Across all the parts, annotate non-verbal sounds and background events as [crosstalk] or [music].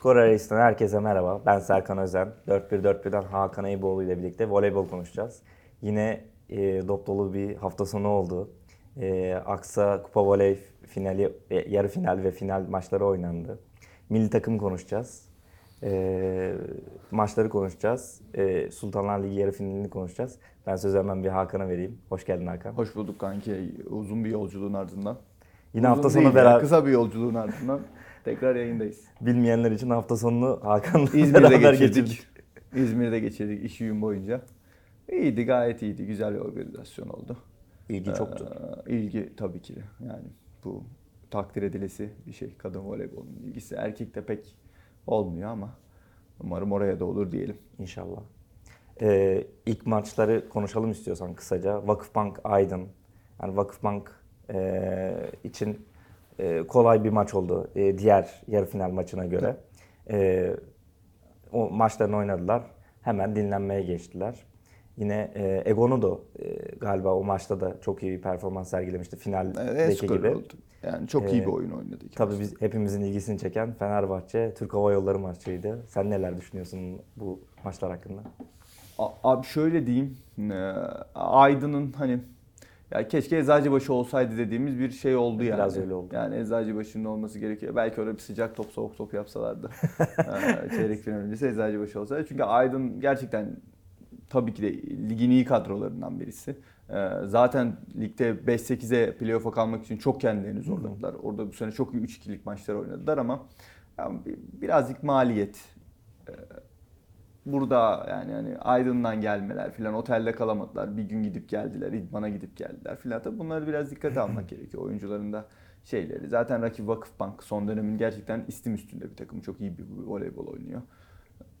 Skor Reis'ten herkese merhaba. Ben Serkan Özen. 4-1-4-1'den Hakan Eyüboğlu ile birlikte voleybol konuşacağız. Yine e, dop dolu bir hafta sonu oldu. E, Aksa Kupa Voley finali, e, yarı final ve final maçları oynandı. Milli takım konuşacağız. E, maçları konuşacağız. E, Sultanlar Ligi yarı finalini konuşacağız. Ben sözü hemen bir Hakan'a vereyim. Hoş geldin Hakan. Hoş bulduk kanki. Uzun bir yolculuğun ardından. Yine Uzun hafta sonu ya, beraber Kısa bir yolculuğun ardından tekrar yayındayız. bilmeyenler için hafta sonunu Hakan'la İzmir'de beraber geçirdik. geçirdik. İzmir'de geçirdik iş gün boyunca. İyiydi gayet iyiydi. Güzel bir organizasyon oldu. İlgi çoktu. Ee, ilgi tabii ki de. Yani bu takdir edilesi bir şey. Kadın voleybolunun ilgisi. Erkekte pek olmuyor ama umarım oraya da olur diyelim. İnşallah. Ee, ilk maçları konuşalım istiyorsan kısaca. Vakıfbank Aydın. Yani Vakıfbank e, için e, kolay bir maç oldu e, diğer yarı final maçına göre. E, o maçlarını oynadılar. Hemen dinlenmeye geçtiler. Yine e, Egon'u da e, galiba o maçta da çok iyi bir performans sergilemişti finaldeki skor gibi. oldu. Yani çok iyi Ee, bir oyun oynadı. iki Tabii maçta. biz hepimizin ilgisini çeken Fenerbahçe Türk Hava Yolları maçıydı. Sen neler düşünüyorsun bu maçlar hakkında? Abi şöyle diyeyim. e, Aydın'ın hani ya keşke Eczacıbaşı olsaydı dediğimiz bir şey oldu yani. Biraz öyle oldu. Yani Eczacıbaşı'nın olması gerekiyor. Belki orada bir sıcak top soğuk top yapsalardı. [laughs] Çeyrek final öncesi Eczacıbaşı olsaydı. Çünkü Aydın gerçekten tabii ki de ligin iyi kadrolarından birisi. E, Zaten ligde 5-8'e playoff'a kalmak için çok kendilerini zorladılar. Orada bu sene çok iyi 3-2'lik maçlar oynadılar ama yani bir- birazcık maliyet burada yani hani Aydın'dan gelmeler filan otelde kalamadılar. Bir gün gidip geldiler, idmana gidip geldiler filan. Tabii bunları biraz dikkate [clears throat] almak gerekiyor. Oyuncuların da şeyleri. Zaten rakip Vakıfbank son dönemin gerçekten istim üstünde bir takım. Çok iyi bir voleybol oynuyor.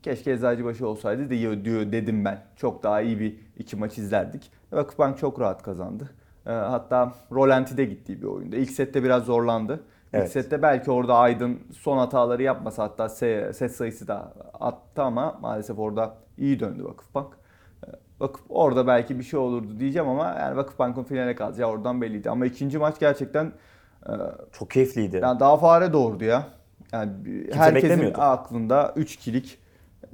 Keşke Eczacıbaşı olsaydı diyor, diyor dedim ben. Çok daha iyi bir iki maç izlerdik. Vakıfbank çok rahat kazandı. Ee, Hatta Rolanti'de gittiği bir oyunda. İlk sette biraz zorlandı. Evet. İlk sette belki orada Aydın son hataları yapmasa hatta se- set sayısı da attı ama maalesef orada iyi döndü Vakıfbank. Ee, Vakıf orada belki bir şey olurdu diyeceğim ama yani Vakıfbank'ın finale kalacağı oradan belliydi. Ama ikinci maç gerçekten e, Çok keyifliydi. yani daha fare doğurdu ya. Yani Kimse herkesin aklında 3 kilik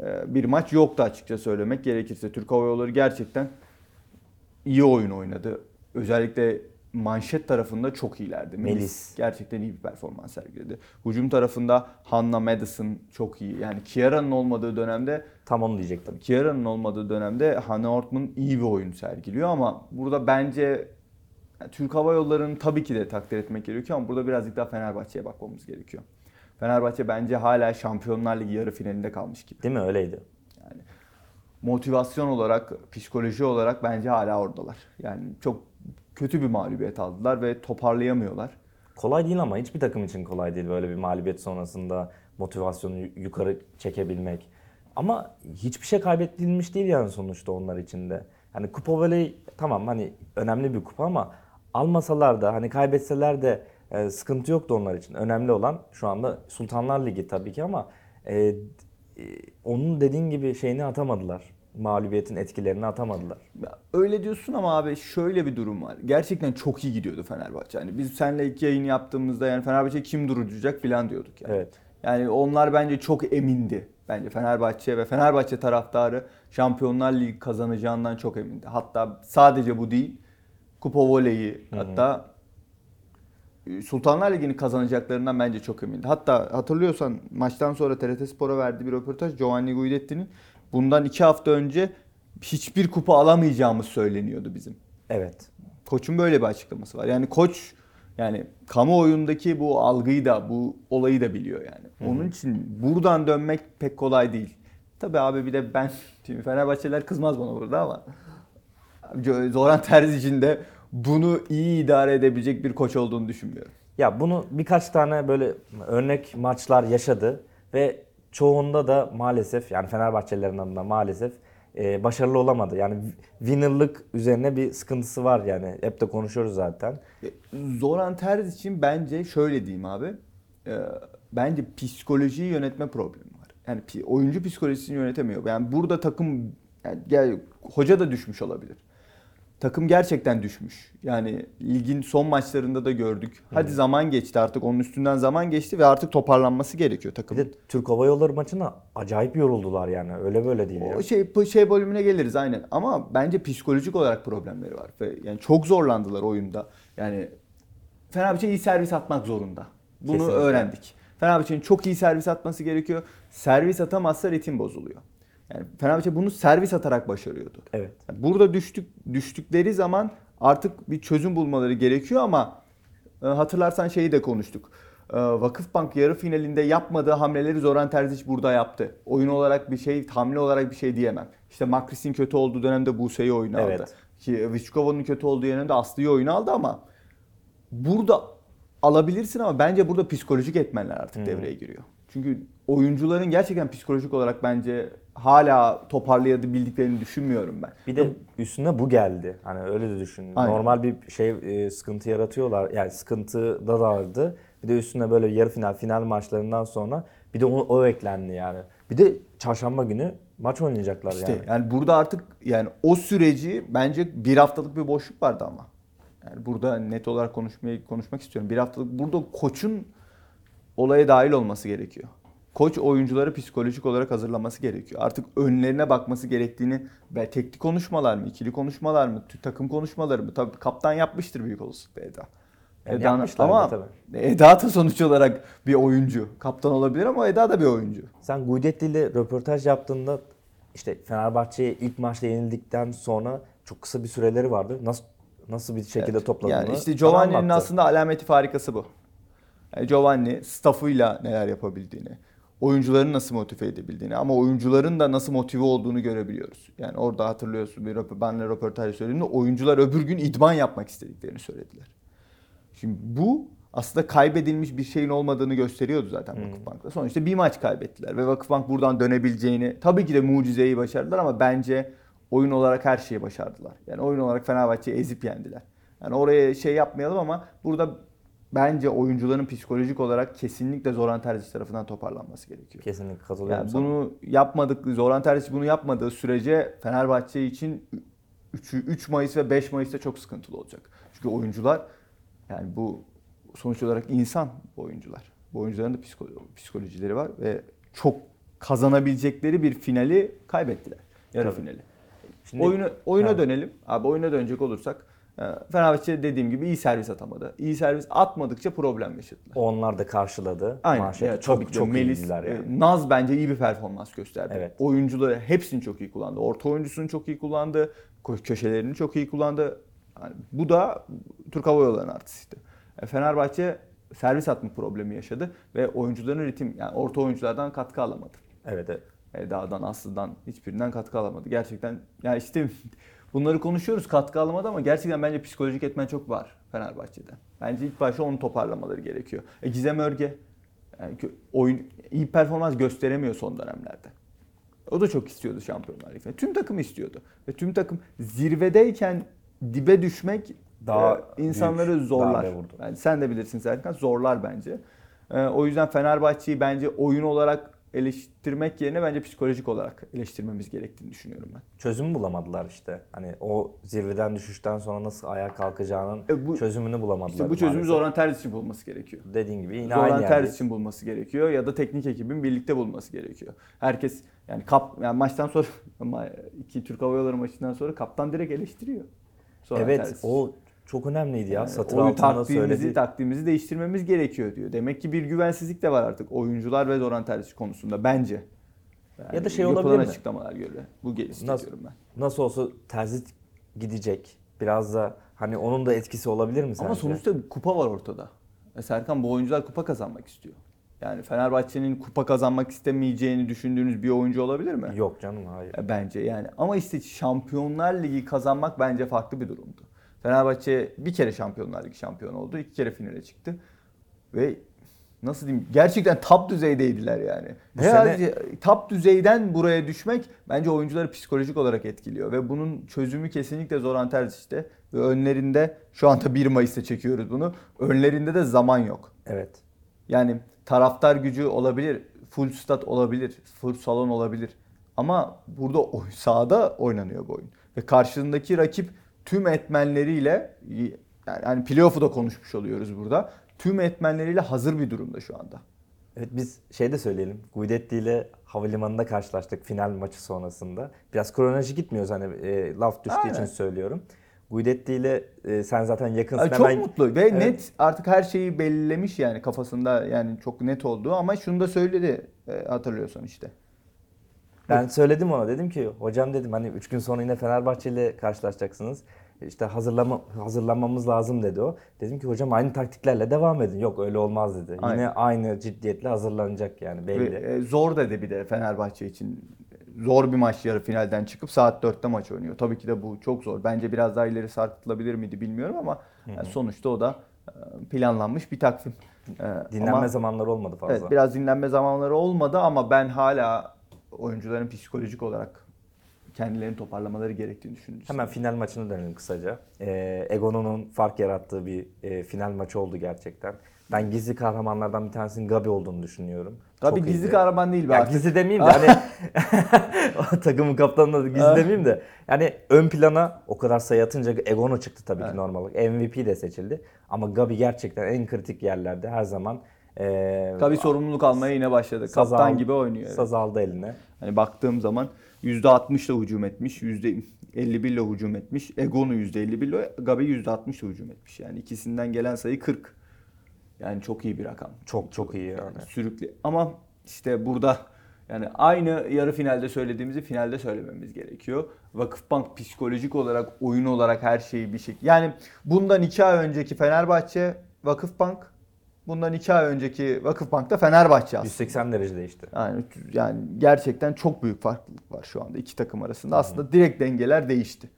e, bir maç yoktu açıkça söylemek gerekirse. Türk Hava Yolları gerçekten iyi oyun oynadı. Özellikle manşet tarafında çok iyilerdi. Melis, Melis. gerçekten iyi bir performans sergiledi. Hücum tarafında Hanna Madison çok iyi. Yani Kiara'nın olmadığı dönemde Tam onu diyecektim. Kiara'nın olmadığı dönemde Hannah Ortman iyi bir oyun sergiliyor ama burada bence yani Türk Hava Yolları'nı tabii ki de takdir etmek gerekiyor ama burada birazcık daha Fenerbahçe'ye bakmamız gerekiyor. Fenerbahçe bence hala Şampiyonlar Ligi yarı finalinde kalmış gibi. Değil mi? Öyleydi. Yani motivasyon olarak, psikoloji olarak bence hala oradalar. Yani çok kötü bir mağlubiyet aldılar ve toparlayamıyorlar. Kolay değil ama hiçbir takım için kolay değil böyle bir mağlubiyet sonrasında motivasyonu yu- yukarı çekebilmek. Ama hiçbir şey kaybedilmiş değil yani sonuçta onlar için de. Hani kupa voley tamam hani önemli bir kupa ama almasalar da hani kaybetseler de e, sıkıntı yoktu onlar için. Önemli olan şu anda Sultanlar Ligi tabii ki ama e, e, onun dediğin gibi şeyini atamadılar. Mağlubiyetin etkilerini atamadılar. Öyle diyorsun ama abi şöyle bir durum var. Gerçekten çok iyi gidiyordu Fenerbahçe. Yani biz seninle ilk yayın yaptığımızda yani Fenerbahçe kim duracak falan diyorduk yani. Evet. Yani onlar bence çok emindi. Bence Fenerbahçe ve Fenerbahçe taraftarı Şampiyonlar Ligi kazanacağından çok emindi. Hatta sadece bu değil. Kupa voleyi hatta e, Sultanlar Ligi'ni kazanacaklarından bence çok emindi. Hatta hatırlıyorsan maçtan sonra TRT Spor'a verdiği bir röportaj Giovanni Guidetti'nin bundan iki hafta önce hiçbir kupa alamayacağımız söyleniyordu bizim. Evet. Koçun böyle bir açıklaması var. Yani koç yani kamuoyundaki bu algıyı da bu olayı da biliyor yani. Onun için buradan dönmek pek kolay değil. Tabii abi bir de ben [laughs] şimdi Fenerbahçeliler kızmaz bana burada ama Zoran Terzici'nin de bunu iyi idare edebilecek bir koç olduğunu düşünmüyorum. Ya bunu birkaç tane böyle örnek maçlar yaşadı ve çoğunda da maalesef yani Fenerbahçelilerin adına maalesef e, başarılı olamadı. Yani winnerlık üzerine bir sıkıntısı var yani. Hep de konuşuyoruz zaten. E, Zoran Terz için bence şöyle diyeyim abi. e, bence psikolojiyi yönetme problemi var. Yani oyuncu psikolojisini yönetemiyor. Yani burada takım yani, gel- hoca da düşmüş olabilir. Takım gerçekten düşmüş. Yani ligin son maçlarında da gördük. Hadi zaman geçti artık onun üstünden zaman geçti ve artık toparlanması gerekiyor Bir takımın. de Türk Hava Yolları maçına acayip yoruldular yani. Öyle böyle değil. O şey şey bölümüne geliriz aynen. Ama bence psikolojik olarak problemleri var ve yani çok zorlandılar oyunda. Yani Fenerbahçe iyi servis atmak zorunda. Bunu Kesinlikle. öğrendik. Fenerbahçe'nin çok iyi servis atması gerekiyor. Servis atamazsa ritim bozuluyor. Yani Fenerbahçe bunu servis atarak başarıyordu. Evet. Yani Burada düştük düştükleri zaman artık bir çözüm bulmaları gerekiyor ama e, hatırlarsan şeyi de konuştuk. E, Vakıfbank yarı finalinde yapmadığı hamleleri Zoran Terzic burada yaptı. Oyun olarak bir şey, hamle olarak bir şey diyemem. İşte Makris'in kötü olduğu dönemde Buse'yi oyuna aldı. Evet. Ki Vichkova'nın kötü olduğu dönemde Aslı'yı oyuna aldı ama burada alabilirsin ama bence burada psikolojik etmenler artık devreye giriyor. Çünkü oyuncuların gerçekten psikolojik olarak bence hala toparlayabildiklerini düşünmüyorum ben. Bir de üstüne bu geldi. Hani öyle de düşün. Aynen. Normal bir şey e, sıkıntı yaratıyorlar. Yani sıkıntı da vardı. Bir de üstüne böyle yarı final, final maçlarından sonra bir de o, o eklendi yani. Bir de çarşamba günü maç oynayacaklar İşte yani. yani. burada artık yani o süreci bence bir haftalık bir boşluk vardı ama. Yani burada net olarak konuşmayı konuşmak istiyorum. Bir haftalık burada koçun olaya dahil olması gerekiyor. Koç oyuncuları psikolojik olarak hazırlaması gerekiyor. Artık önlerine bakması gerektiğini ve tekli konuşmalar mı, ikili konuşmalar mı, takım konuşmaları mı? Tabii kaptan yapmıştır büyük olasılıkla Eda. Yani ama tabii. Eda da sonuç olarak bir oyuncu. Kaptan olabilir ama Eda da bir oyuncu. Sen Guidetti ile röportaj yaptığında işte Fenerbahçe'ye ilk maçta yenildikten sonra çok kısa bir süreleri vardı. Nasıl nasıl bir şekilde topladığını Yani işte Giovanni'nin aslında alameti farikası bu. Yani Giovanni staffıyla neler yapabildiğini, oyuncuların nasıl motive edebildiğini ama oyuncuların da nasıl motive olduğunu görebiliyoruz. Yani orada hatırlıyorsun bir benle röportaj söylediğimde oyuncular öbür gün idman yapmak istediklerini söylediler. Şimdi bu aslında kaybedilmiş bir şeyin olmadığını gösteriyordu zaten Vakıfbank'ta. Sonuçta bir maç kaybettiler ve Vakıfbank buradan dönebileceğini tabii ki de mucizeyi başardılar ama bence oyun olarak her şeyi başardılar. Yani oyun olarak Fenerbahçe'yi ezip yendiler. Yani oraya şey yapmayalım ama burada bence oyuncuların psikolojik olarak kesinlikle Zoran Terzic tarafından toparlanması gerekiyor. Kesinlikle katılıyorum Yani sana. bunu yapmadık, Zoran Terzic bunu yapmadığı sürece Fenerbahçe için 3, 3 Mayıs ve 5 Mayıs'ta çok sıkıntılı olacak. Çünkü oyuncular yani bu sonuç olarak insan bu oyuncular. Bu oyuncuların da psiko- psikolojileri var ve çok kazanabilecekleri bir finali kaybettiler. Yarı Tabii. finali. Şimdi- oyuna oyuna Ha. dönelim. Abi oyuna dönecek olursak Fenerbahçe dediğim gibi iyi servis atamadı. İyi servis atmadıkça problem yaşadılar. Onlar da karşıladı. Aynen. Manşet. Evet, çok çok Melis, iyiydiler e, yani. Naz bence iyi bir performans gösterdi. Evet. Oyuncuları hepsini çok iyi kullandı. Orta oyuncusunu çok iyi kullandı. Köşelerini çok iyi kullandı. Yani bu da Türk Hava Yolları'nın artısıydı. E, Fenerbahçe servis atma problemi yaşadı ve oyuncuların ritim yani orta oyunculardan katkı alamadı. Evet, evet. Eda'dan, Aslı'dan hiçbirinden katkı alamadı. Gerçekten ya işte [laughs] bunları konuşuyoruz katkı alamadı ama gerçekten bence psikolojik etmen çok var Fenerbahçe'de. Bence ilk başta onu toparlamaları gerekiyor. E, Gizem Örge yani oyun iyi performans gösteremiyor son dönemlerde. O da çok istiyordu Şampiyonlar Ligi'ne. Tüm takım istiyordu. Ve tüm takım zirvedeyken dibe düşmek Daha daha insanları büyük zorlar. Yani sen de bilirsin Serkan zorlar bence. Ee, o yüzden Fenerbahçe'yi bence oyun olarak eleştirmek yerine bence psikolojik olarak eleştirmemiz gerektiğini düşünüyorum ben. Çözüm bulamadılar işte. Hani o zirveden düşüşten sonra nasıl ayağa kalkacağının E bu- çözümünü bulamadılar. İşte bu çözümü. Zoran Terzic için bulması gerekiyor. Dediğin gibi yine Zoran aynı Terzic yerdeyiz. için bulması gerekiyor ya da teknik ekibin birlikte bulması gerekiyor. Herkes yani kap yani maçtan sonra [laughs] iki Türk Hava Yolları maçından sonra kaptan direkt eleştiriyor. Zoran Evet Terzic. o çok önemliydi ya. Yani Satır oyun altında taktiğimizi, söyledi. taktiğimizi değiştirmemiz gerekiyor diyor. Demek ki bir güvensizlik de var artık oyuncular ve Zoran Terzic konusunda bence. Yani Ya da şey olabilir mi? açıklamalar göre. Bu gelişti Nasıl? diyorum ben. Nasıl olsa terzi gidecek. Biraz da hani onun da etkisi olabilir mi sence? Ama sonuçta kupa var ortada. E Serkan bu oyuncular kupa kazanmak istiyor. Yani Fenerbahçe'nin kupa kazanmak istemeyeceğini düşündüğünüz bir oyuncu olabilir mi? Yok canım hayır. E, Bence yani. Ama işte Şampiyonlar Ligi kazanmak bence farklı bir durumdu. Fenerbahçe bir kere Şampiyonlar Ligi şampiyonu oldu. iki kere finale çıktı. Ve nasıl diyeyim gerçekten top düzeydeydiler yani. Bu Herhalde top düzeyden buraya düşmek bence oyuncuları psikolojik olarak etkiliyor. Ve bunun çözümü kesinlikle Zoran Terzic'te. Ve önlerinde şu anda 1 Mayıs'ta çekiyoruz bunu. Önlerinde de zaman yok. Evet. Yani taraftar gücü olabilir, full stat olabilir, full salon olabilir. Ama burada sahada oynanıyor bu oyun. Ve karşındaki rakip tüm etmenleriyle yani hani playoff'u da konuşmuş oluyoruz burada. Tüm etmenleriyle hazır bir durumda şu anda. Evet biz şey de söyleyelim. Guidetti ile havalimanında karşılaştık final maçı sonrasında. Biraz kronoloji gitmiyoruz hani e, laf düştüğü Aynen. için söylüyorum. Guidetti ile e, sen zaten yakınsın Yani çok hemen- mutlu ve Evet. net artık her şeyi belirlemiş yani kafasında yani çok net olduğu ama şunu da söyledi e, hatırlıyorsan işte. Ben söyledim ona dedim ki hocam dedim hani 3 gün sonra yine Fenerbahçe ile karşılaşacaksınız. İşte hazırlama, hazırlanmamız lazım dedi o. Dedim ki hocam aynı taktiklerle devam edin. Yok öyle olmaz dedi. Aynen. Yine aynı ciddiyetle hazırlanacak yani belli. Ve, e, zor dedi bir de Fenerbahçe için. Zor bir maç yarı finalden çıkıp saat 4'te maç oynuyor. Tabii ki de bu çok zor. Bence biraz daha ileri sarkıtılabilir miydi bilmiyorum ama yani sonuçta o da e, planlanmış bir takvim. E, Dinlenme ama- zamanları olmadı fazla. Evet biraz dinlenme zamanları olmadı ama ben hala oyuncuların psikolojik olarak kendilerini toparlamaları gerektiğini düşünüyorum. Hemen final maçına dönelim kısaca. Ee, Egon'un fark yarattığı bir e, final maçı oldu gerçekten. Ben gizli kahramanlardan bir tanesinin Gabi olduğunu düşünüyorum. Tabii Çok gizli iyiydi. kahraman değil be Ya artık. gizli demeyeyim de [laughs] hani [laughs] takımın kaptanına da gizli Ah. demeyeyim de yani ön plana o kadar sayı atınca Egon'u çıktı tabii Evet. ki normal olarak. MVP de seçildi. Ama Gabi gerçekten en kritik yerlerde her zaman e, Tabii sorumluluk almaya yine başladı. saz Kaptan al- gibi oynuyor. evet. Saz aldı eline. Hani baktığım zaman %60 ile hücum etmiş, %51 ile hücum etmiş. Egon'u %51 ile, Gabi %60 ile hücum etmiş. Yani ikisinden gelen sayı 40. Yani çok iyi bir rakam. Çok çok iyi yani. Sürükle. Ama işte burada yani aynı yarı finalde söylediğimizi finalde söylememiz gerekiyor. Vakıfbank psikolojik olarak, oyun olarak her şeyi bir şekilde. Yani bundan iki ay önceki Fenerbahçe, Vakıfbank. Bundan iki ay önceki Vakıfbank'ta Fenerbahçe aslında. 180 derece değişti. Yani, yani gerçekten çok büyük farklılık var şu anda iki takım arasında. Aslında direkt dengeler değişti.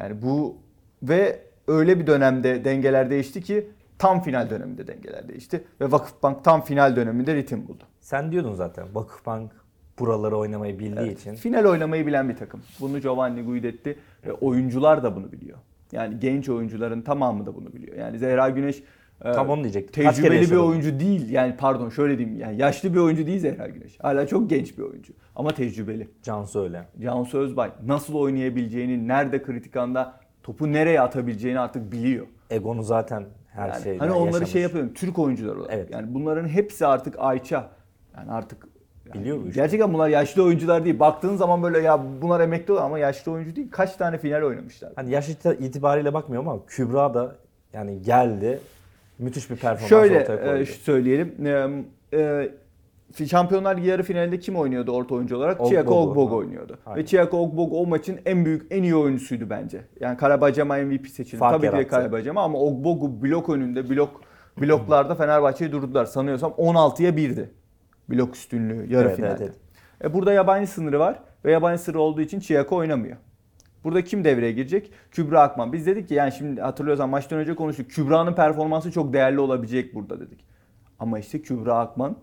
Yani bu ve öyle bir dönemde dengeler değişti ki tam final döneminde dengeler değişti. Ve Vakıfbank tam final döneminde ritim buldu. Sen diyordun zaten Vakıfbank buraları oynamayı bildiği Evet, için. Final oynamayı bilen bir takım. Bunu Giovanni Guidetti ve oyuncular da bunu biliyor. Yani genç oyuncuların tamamı da bunu biliyor. Yani Zehra Güneş Tam onu diyecektim. Kaç kere Tecrübeli bir oyuncu değil. Yani pardon şöyle diyeyim. Yani yaşlı bir oyuncu değil Zehra Güneş. Hala çok genç bir oyuncu. Ama tecrübeli. Cansu öyle. Cansu Özbay nasıl oynayabileceğini, nerede kritik anda topu nereye atabileceğini artık biliyor. Egon'u zaten her Yani şeyden hani onları yaşamış. şey yapıyorum. Türk oyuncular olarak. Evet. Yani bunların hepsi artık Ayça. Yani artık yani Biliyor işi. Gerçekten bunlar yaşlı oyuncular değil. Baktığın zaman böyle ya bunlar emekli olan ama yaşlı oyuncu değil. Kaç tane final oynamışlar. Hani yaş iti- itibariyle bakmıyorum ama Kübra da yani geldi. Müthiş bir performans Şöyle ortaya koydu. e, şu söyleyelim. E, e, Şampiyonlar Ligi yarı finalinde kim oynuyordu orta oyuncu olarak? Ogbogu. Chiako Ogbogu oynuyordu. Aynen. Ve Chiako Ogbogu o maçın en büyük, en iyi oyuncusuydu bence. Yani Karabacama MVP seçildi. Fark Tabii ki yarattı. Karabacama ama Ogbogu blok önünde, blok bloklarda Fenerbahçe'yi durdular. Sanıyorsam 16'ya 1'di. Blok üstünlüğü yarı Evet, finalde. evet, E burada yabancı sınırı var ve yabancı sınırı olduğu için Chiako oynamıyor. Burada kim devreye girecek? Kübra Akman. Biz dedik ki yani şimdi hatırlıyorsan maçtan önce konuştuk. Kübra'nın performansı çok değerli olabilecek burada dedik. Ama işte Kübra Akman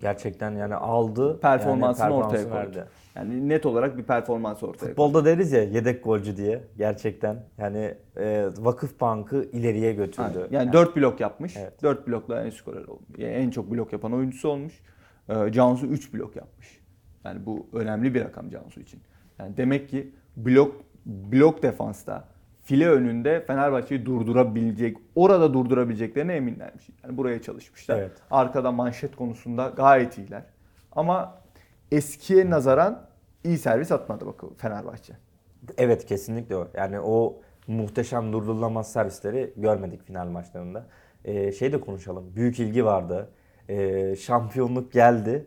Gerçekten yani aldı. performansını yani ortaya performansı koydu. verdi. Yani net olarak bir performans ortaya koydu. Futbolda deriz ya yedek golcü diye gerçekten yani e, Vakıf Bank'ı ileriye götürdü. Aynen. Yani 4 blok yapmış. Evet. 4 blokla en skorer olmuş. Yani en çok blok yapan oyuncusu olmuş. Ee, Cansu 3 blok yapmış. Yani bu önemli bir rakam Cansu için. Yani demek ki blok blok defansta file önünde Fenerbahçe'yi durdurabilecek, orada durdurabileceklerine eminlermiş. Yani buraya çalışmışlar. Evet. Arkada manşet konusunda gayet iyiler. Ama eskiye nazaran iyi servis atmadı bakalım Fenerbahçe. Evet kesinlikle o. Yani o muhteşem durdurulamaz servisleri görmedik final maçlarında. Ee, şey de konuşalım. Büyük ilgi vardı. Ee, şampiyonluk geldi.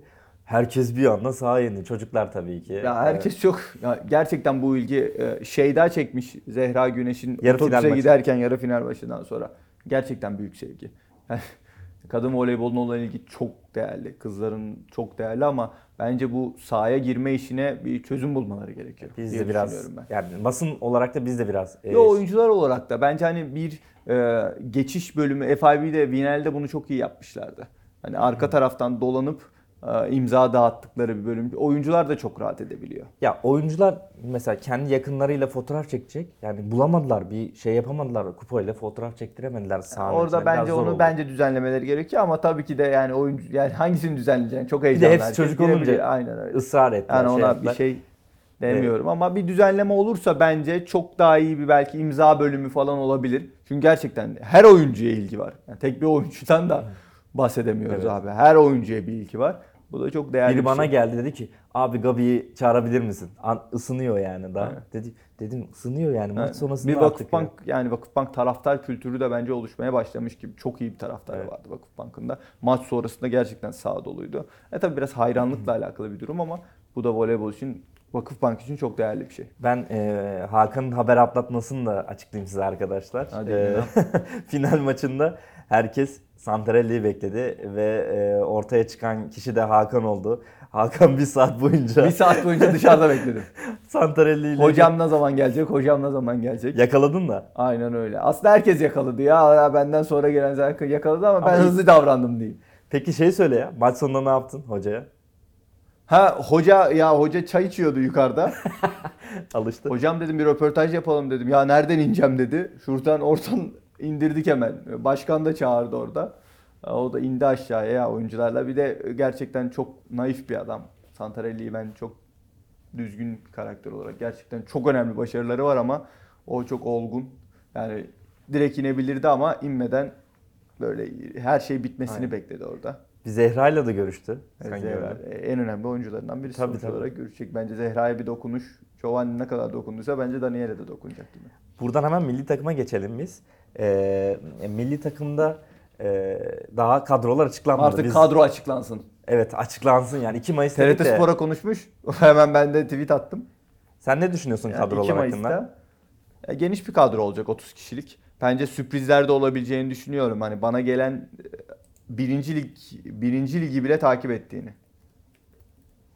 Herkes bir anda sahaya indi. Çocuklar tabii ki. Ya herkes çok ya gerçekten bu ilgi e, şeyda çekmiş Zehra Güneş'in Yarı otobüse giderken yarı final başından sonra. Gerçekten büyük sevgi. [laughs] Kadın voleyboluna olan ilgi çok değerli. Kızların çok değerli ama bence bu sahaya girme işine bir çözüm bulmaları gerekiyor. Biz de biraz ben. yani basın olarak da biz de biraz e, Yo oyuncular olarak da bence hani bir e, geçiş bölümü FIB'de Vinel'de bunu çok iyi yapmışlardı. Hani arka taraftan dolanıp imza dağıttıkları bir bölüm. Oyuncular da çok rahat edebiliyor. Ya oyuncular mesela kendi yakınlarıyla fotoğraf çekecek. Yani bulamadılar bir şey yapamadılar. Kupayla fotoğraf çektiremediler sahanın Orada. Biraz bence onu oldu. bence düzenlemeleri gerekiyor ama tabii ki de yani oyuncu yani hangisini düzenleyeceksin çok bir de heyecanlı. hepsi herkes çocuk olunca Aynen öyle. ısrar ettiler. Yani şey ona yaptılar. bir şey Demiyorum ama bir düzenleme olursa bence çok daha iyi bir belki imza bölümü falan olabilir. Çünkü gerçekten her oyuncuya ilgi var. Yani tek bir oyuncudan da bahsedemiyoruz Evet. abi. Her oyuncuya bir ilgi var. Bu da çok değerli Biri bir bana şey. geldi dedi ki abi Gabi'yi çağırabilir misin? An, ısınıyor yani daha. Evet. Dedi, dedim ısınıyor yani maç Evet. sonrasında bir artık Vakıfbank yani Vakıfbank taraftar kültürü de bence oluşmaya başlamış gibi. Çok iyi bir taraftarı Evet. vardı Vakıfbank'ın da. Maç sonrasında gerçekten sağ doluydu. E tabi biraz hayranlıkla [clears throat] alakalı bir durum ama bu da voleybol için Vakıfbank için çok değerli bir şey. Ben e, Hakan'ın haber atlatmasını da açıklayayım size arkadaşlar. Hadi E, [laughs] final maçında herkes Santarelli'yi bekledi ve e, ortaya çıkan kişi de Hakan oldu. Hakan bir saat boyunca bir saat boyunca dışarıda bekledim. [laughs] Santarelli ile Hocam ne zaman gelecek? Hocam ne zaman gelecek? yakaladın da. Aynen öyle. Aslında herkes yakaladı ya. Benden sonra gelen yakaladı ama ben Ama hızlı davrandım diyeyim. Peki şey söyle ya maç sonunda ne yaptın hocaya? Ha hoca ya hoca çay içiyordu yukarıda. [laughs] Alıştı. Hocam dedim bir röportaj yapalım dedim. Ya nereden ineceğim dedi. Şuradan oradan indirdik hemen. Başkan da çağırdı orada. O da indi aşağıya ya oyuncularla. Bir de gerçekten çok naif bir adam. Santarelli'yi ben çok düzgün karakter olarak gerçekten çok önemli başarıları var ama o çok olgun. Yani direkt inebilirdi ama inmeden böyle her şey bitmesini Aynen. bekledi orada. Bir Zehra'yla da görüştü. Evet. Zehra, e, en önemli oyuncularından birisi Tabii, tabii. olarak görecek. Bence Zehra'ya bir dokunuş. Giovanni ne kadar dokunduysa bence Daniel'e de dokunacak gibi. Buradan hemen milli takıma geçelim biz. Ee, milli takımda e, daha kadrolar açıklanmadı. Artık Biz- kadro açıklansın. Evet açıklansın yani 2 Mayıs TRT de. Spor'a konuşmuş. [laughs] Hemen ben de tweet attım. Sen ne düşünüyorsun Yani kadrolar 2 hakkında? Mayıs'ta e, geniş bir kadro olacak 30 kişilik. Bence sürprizler de olabileceğini düşünüyorum. Hani bana gelen e, birinci lig birinci ligi bile takip ettiğini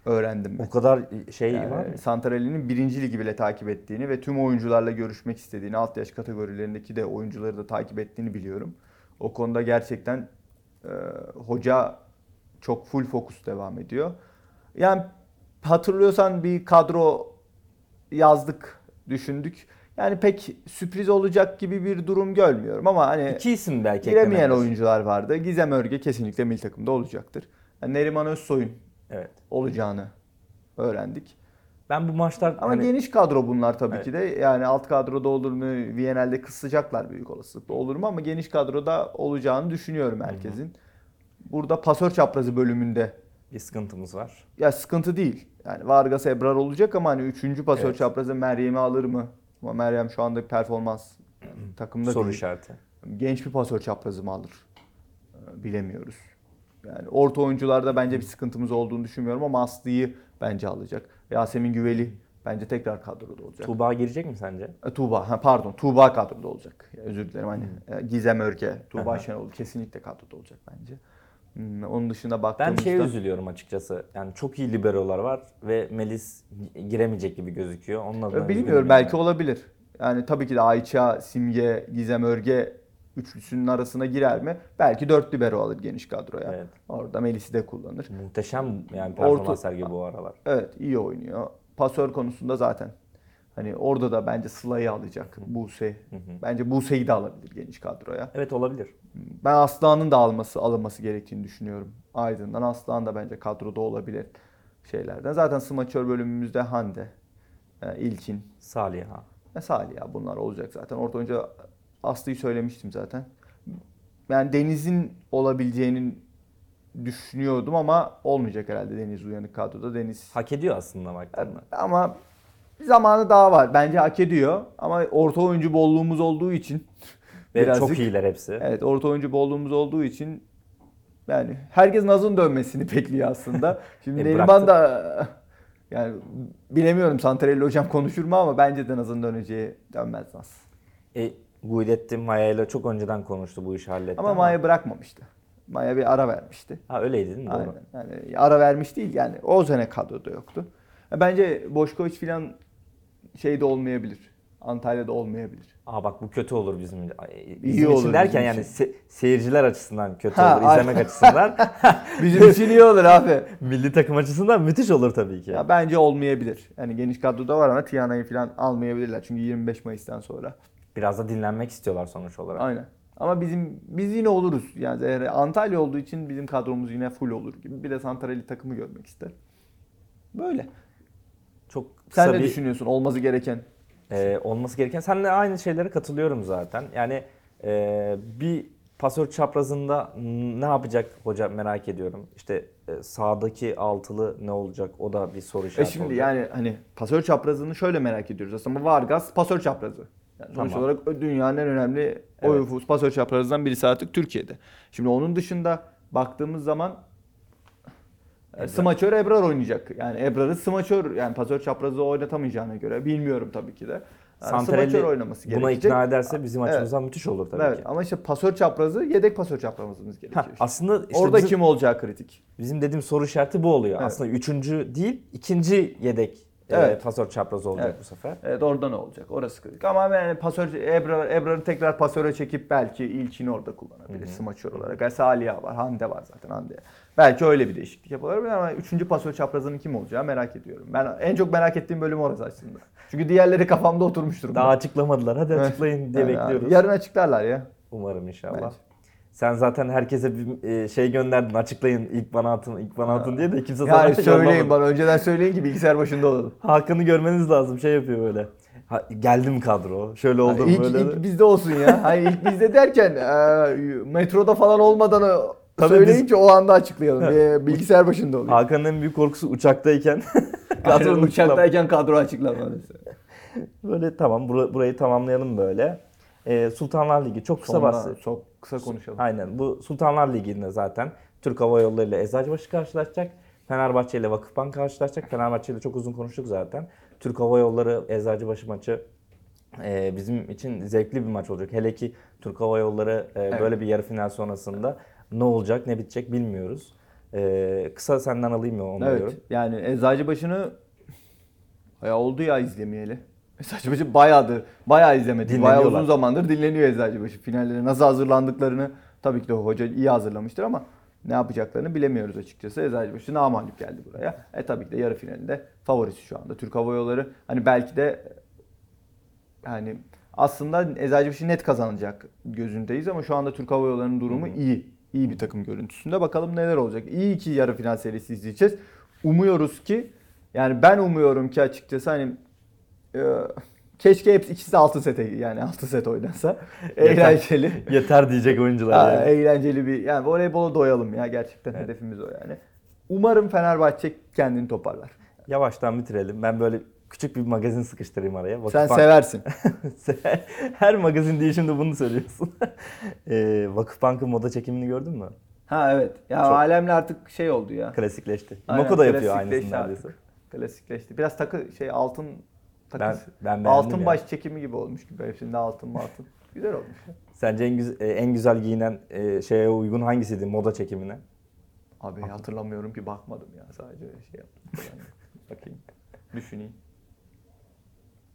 öğrendim ben. O kadar şey Yani var mı? Santarelli'nin birinci ligi bile takip ettiğini ve tüm oyuncularla görüşmek istediğini, alt yaş kategorilerindeki de oyuncuları da takip ettiğini biliyorum. O konuda gerçekten e, hoca çok full fokus devam ediyor. Yani hatırlıyorsan bir kadro yazdık, düşündük. Yani pek sürpriz olacak gibi bir durum görmüyorum ama hani İki isim belki giremeyen oyuncular vardı. Gizem Örge kesinlikle milli takımda olacaktır. Yani Neriman Özsoy'un Evet. olacağını öğrendik. Ben bu maçlar Ama hani geniş kadro bunlar tabii Evet. ki de. Yani alt kadroda olur mu? VNL'de kısacaklar büyük olasılıkla olur mu? Ama geniş kadroda olacağını düşünüyorum herkesin. Burada pasör çaprazı bölümünde bir sıkıntımız var. ya sıkıntı değil. Yani Vargas Ebrar olacak ama hani üçüncü pasör Evet. çaprazı Meryem'i alır mı? Ama Meryem şu anda performans yani takımda Soru değil. işareti. Genç bir pasör çaprazı mı alır? Ee, Bilemiyoruz. Yani orta oyuncularda bence bir sıkıntımız olduğunu düşünmüyorum ama Aslı'yı bence alacak. Yasemin Güveli bence tekrar kadroda olacak. Tuğba girecek mi sence? E, Tuğba, ha pardon Tuğba kadroda olacak. Özür dilerim hani e, Gizem Örke, Tuğba. Şenol kesinlikle kadroda olacak bence. Hmm, Onun dışında Ben baktığımızda şeye üzülüyorum açıkçası. Yani çok iyi liberolar var ve Melis giremeyecek gibi gözüküyor. Onun adına E, bilmiyorum belki yani. olabilir. Yani tabii ki de Ayça, Simge, Gizem Örge üçlüsünün arasına girer mi? Belki dört libero alır geniş kadroya. Evet. Orada Melis'i de kullanır. Muhteşem yani performans Orta- sergiliyor bu aralar. Evet iyi oynuyor. Pasör konusunda zaten hani orada da bence Sıla'yı alacak. Buse. Hı hı. Bence Buse'yi de alabilir geniş kadroya. Evet olabilir. Ben Aslan'ın da alması alınması gerektiğini düşünüyorum. Aydın'dan Aslan da bence kadroda olabilir şeylerden. Zaten smaçör bölümümüzde Hande, e, İlkin, Saliha. ve Salih ya bunlar olacak zaten. Orta oyuncu Aslı'yı söylemiştim zaten. Yani Deniz'in olabileceğini düşünüyordum ama olmayacak herhalde Deniz uyanık kadroda. Deniz Hak ediyor aslında baktığında. ama zamanı daha var. Bence hak ediyor. Ama orta oyuncu bolluğumuz olduğu için [laughs] Ve birazcık- çok iyiler hepsi. Evet orta oyuncu bolluğumuz olduğu için yani herkes Naz'ın dönmesini [laughs] bekliyor aslında. Şimdi E, Neriman da [laughs] yani bilemiyorum Santarelli hocam konuşur mu ama bence de Naz'ın döneceği dönmez Naz. E, Guidettin Maya ile çok önceden konuştu bu işi halletti. Ama Maya bırakmamıştı. Maya bir ara vermişti. Ha öyleydi değil mi? Doğru. Aynen. Yani ara vermiş değil yani o sene kadroda yoktu. Bence Boşkoviç falan şeyde olmayabilir. Antalya'da olmayabilir. Aa bak bu kötü olur bizim, bizim İyi için olur derken bizim yani için. se- seyirciler açısından kötü Ha, olur, izlemek açısından. [laughs] Bizim için iyi olur abi. [laughs] Milli takım açısından müthiş olur tabii ki. Ya bence olmayabilir. Yani geniş kadroda var ama Tiana'yı falan almayabilirler. Çünkü 25 Mayıs'tan sonra. Biraz da dinlenmek istiyorlar sonuç olarak. Aynen. Ama bizim biz yine oluruz. Yani eğer Antalya olduğu için bizim kadromuz yine full olur gibi. Bir de Santarelli takımı görmek ister. Böyle. çok kısa Sen ne bir düşünüyorsun olması gereken? e, olması gereken. Seninle aynı şeylere katılıyorum zaten. Yani e, bir pasör çaprazında ne yapacak hoca merak ediyorum. İşte e, sağdaki altılı ne olacak o da bir soru E işareti şimdi olacak. yani hani pasör çaprazını şöyle merak ediyoruz aslında. Vargas pasör çaprazı. Yani sonuç Tamam. olarak dünyanın en önemli oyun pasör çaprazından birisi artık Türkiye'de. Şimdi onun dışında baktığımız zaman e, Ebrar. smaçör Ebrar oynayacak. Yani Ebrar'ı smaçör yani pasör çaprazı oynatamayacağına göre bilmiyorum tabii ki de. Yani Santrelli smaçör oynaması buna gerekecek. ikna ederse bizim Evet. açımızdan müthiş olur tabii Evet ki. ama işte pasör çaprazı yedek pasör çaprazımız gerekiyor. aslında işte Orada bizim, kim olacağı kritik. bizim dediğim soru işareti bu oluyor. Evet. Aslında üçüncü değil ikinci yedek e, Evet. pasör çapraz olacak Evet. bu sefer. Evet orada ne olacak? Orası kritik. Ama yani pasör Ebrar Ebrar'ı tekrar pasöre çekip belki İlçin'i orada kullanabilir smaçör olarak. Yani Salih'a var, Hande var zaten Hande. Belki öyle bir değişiklik yapılabilir ama üçüncü pasör çaprazının kim olacağı merak ediyorum. Ben en çok merak ettiğim bölüm orası aslında. Çünkü diğerleri kafamda oturmuş durumda. Daha açıklamadılar. Hadi açıklayın diye Yani bekliyoruz. Yarın açıklarlar ya. Umarım inşallah. Bence. Sen zaten herkese bir e, şey gönderdin. Açıklayın ilk bana atın, ilk bana atın diye de kimse sana Yani söyleyin yollamadı. bana önceden söyleyin ki bilgisayar başında olalım. Hakan'ı görmeniz lazım. Şey yapıyor böyle. Ha, geldi mi kadro? Şöyle oldu ilk, böyle. ilk bizde olsun ya. Hani ilk bizde derken e, metroda falan olmadan Tabii söyleyin biz- ki o anda açıklayalım. Bir bilgisayar başında olayım. Hakan'ın en büyük korkusu uçaktayken [laughs] kadronun uçaktayken kadro açıklanması. [laughs] Böyle tamam bura- burayı tamamlayalım böyle. Ee, Sultanlar Ligi çok kısa bahset. çok kısa konuşalım. Aynen bu Sultanlar Ligi'nde zaten Türk Hava Yolları ile Eczacıbaşı karşılaşacak. Fenerbahçe ile Vakıfbank karşılaşacak. Fenerbahçe ile çok uzun konuştuk zaten. Türk Hava Yolları Eczacıbaşı maçı e, bizim için zevkli bir maç olacak. Hele ki Türk Hava Yolları e, böyle bir yarı final sonrasında ne olacak ne bitecek bilmiyoruz. E, kısa senden alayım mı onu Evet. diyorum. Yani Eczacıbaşı'nı bayağı oldu ya izlemeyeli. Eczacıbaşı bayağıdır, bayağı izlemedik. Bayağı uzun zamandır dinleniyor Eczacıbaşı. Finallere nasıl hazırlandıklarını tabii ki de hoca iyi hazırlamıştır ama ne yapacaklarını bilemiyoruz açıkçası. Eczacıbaşı namalip geldi buraya. E tabii ki de yarı finalinde favorisi şu anda. Türk Hava Yolları hani belki de yani aslında Eczacıbaşı net kazanacak gözündeyiz ama şu anda Türk Hava Yolları'nın durumu iyi. İyi bir takım görüntüsünde. Bakalım neler olacak. İyi ki yarı final serisi izleyeceğiz. Umuyoruz ki yani ben umuyorum ki açıkçası hani e, keşke hepsi ikisi 6 sete yani 6 set oynansa. [laughs] eğlenceli. Yeter diyecek oyuncular. Ha, yani. eğlenceli bir yani voleybola doyalım ya gerçekten hedefimiz o yani. Umarım Fenerbahçe kendini toparlar. Yavaştan bitirelim. Ben böyle küçük bir magazin sıkıştırayım araya. Sen Vakıfbank- seversin. [laughs] Her magazin diye şimdi bunu söylüyorsun. [laughs] e, Vakıfbank'ın moda çekimini gördün mü? Ha evet. Ya Çok- alemle artık şey oldu ya. Klasikleşti. Aynen, Moko da yapıyor aynısını neredeyse. Klasikleşti. Biraz takı şey altın Ben, takısı. ben beğendim altın baş çekimi gibi olmuş gibi. Hepsinde altın altın. [laughs] Güzel olmuş. Sence en, güz- en güzel giyinen e, şeye uygun hangisiydi moda çekimine? Abi hatırlamıyorum ki bakmadım ya sadece şey yaptım. Yani bakayım. Düşüneyim.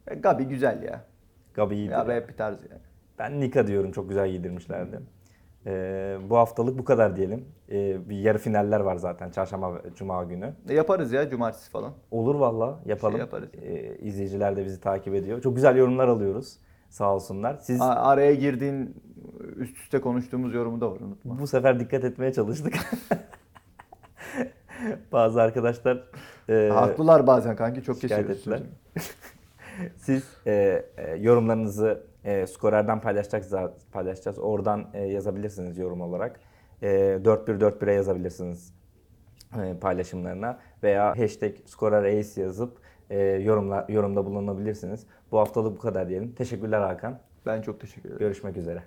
E, Gabi güzel ya. Gabi iyiydi. Ya be hep bir tarz yani. Ben Nika diyorum çok güzel giydirmişlerdi. E, bu haftalık bu kadar diyelim. E, bir yarı finaller var zaten çarşamba ve cuma günü. E, yaparız ya cumartesi falan. Olur valla yapalım. Şey yaparız. E, izleyiciler de bizi takip ediyor. Çok güzel yorumlar alıyoruz. Sağ olsunlar. Siz A- araya girdiğin üst üste konuştuğumuz yorumu da var unutma. Bu sefer dikkat etmeye çalıştık. [laughs] Bazı arkadaşlar e, Haklılar bazen kanki çok şikayet kesiyoruz. ettiler. [laughs] siz e, e, yorumlarınızı e, skorerden paylaşacağız, paylaşacağız. Oradan e, yazabilirsiniz yorum olarak. E, 4141'e yazabilirsiniz e, paylaşımlarına veya hashtag skorerace yazıp e, yorumla, yorumda bulunabilirsiniz. Bu haftalık bu kadar diyelim. Teşekkürler Hakan. Ben çok teşekkür ederim. Görüşmek üzere.